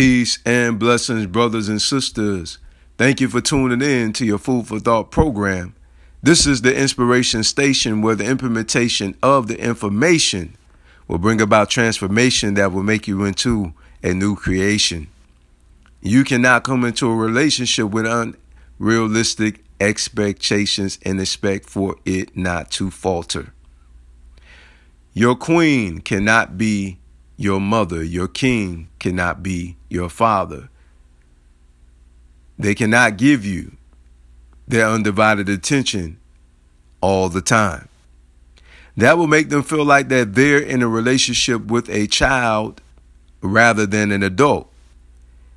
Peace and blessings, brothers and sisters. Thank you for tuning in to your Food for Thought program. This is the inspiration station where the implementation of the information will bring about transformation that will make you into a new creation. You cannot come into a relationship with unrealistic expectations and expect for it not to falter. Your queen cannot be your mother, your king cannot be your father. They cannot give you their undivided attention all the time. That will make them feel like that they're in a relationship with a child rather than an adult.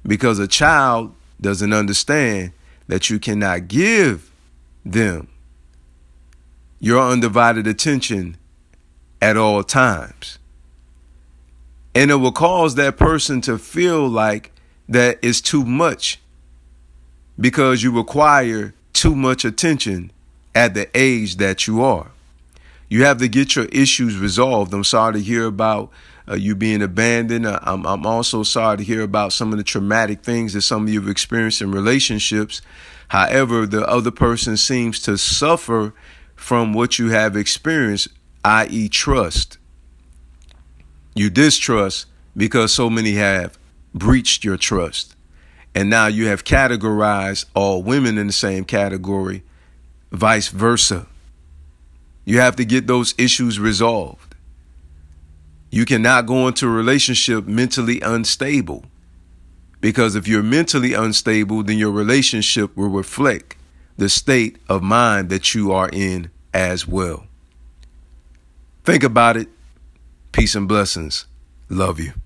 Because a child doesn't understand that you cannot give them your undivided attention at all times. And it will cause that person to feel like that is too much because you require too much attention at the age that you are. You have to get your issues resolved. I'm sorry to hear about uh, you being abandoned. Uh, I'm, I'm also sorry to hear about some of the traumatic things that some of you have experienced in relationships. However, the other person seems to suffer from what you have experienced, i.e., trust. You distrust because so many have breached your trust. And now you have categorized all women in the same category, vice versa. You have to get those issues resolved. You cannot go into a relationship mentally unstable. Because if you're mentally unstable, then your relationship will reflect the state of mind that you are in as well. Think about it. Peace and blessings. Love you.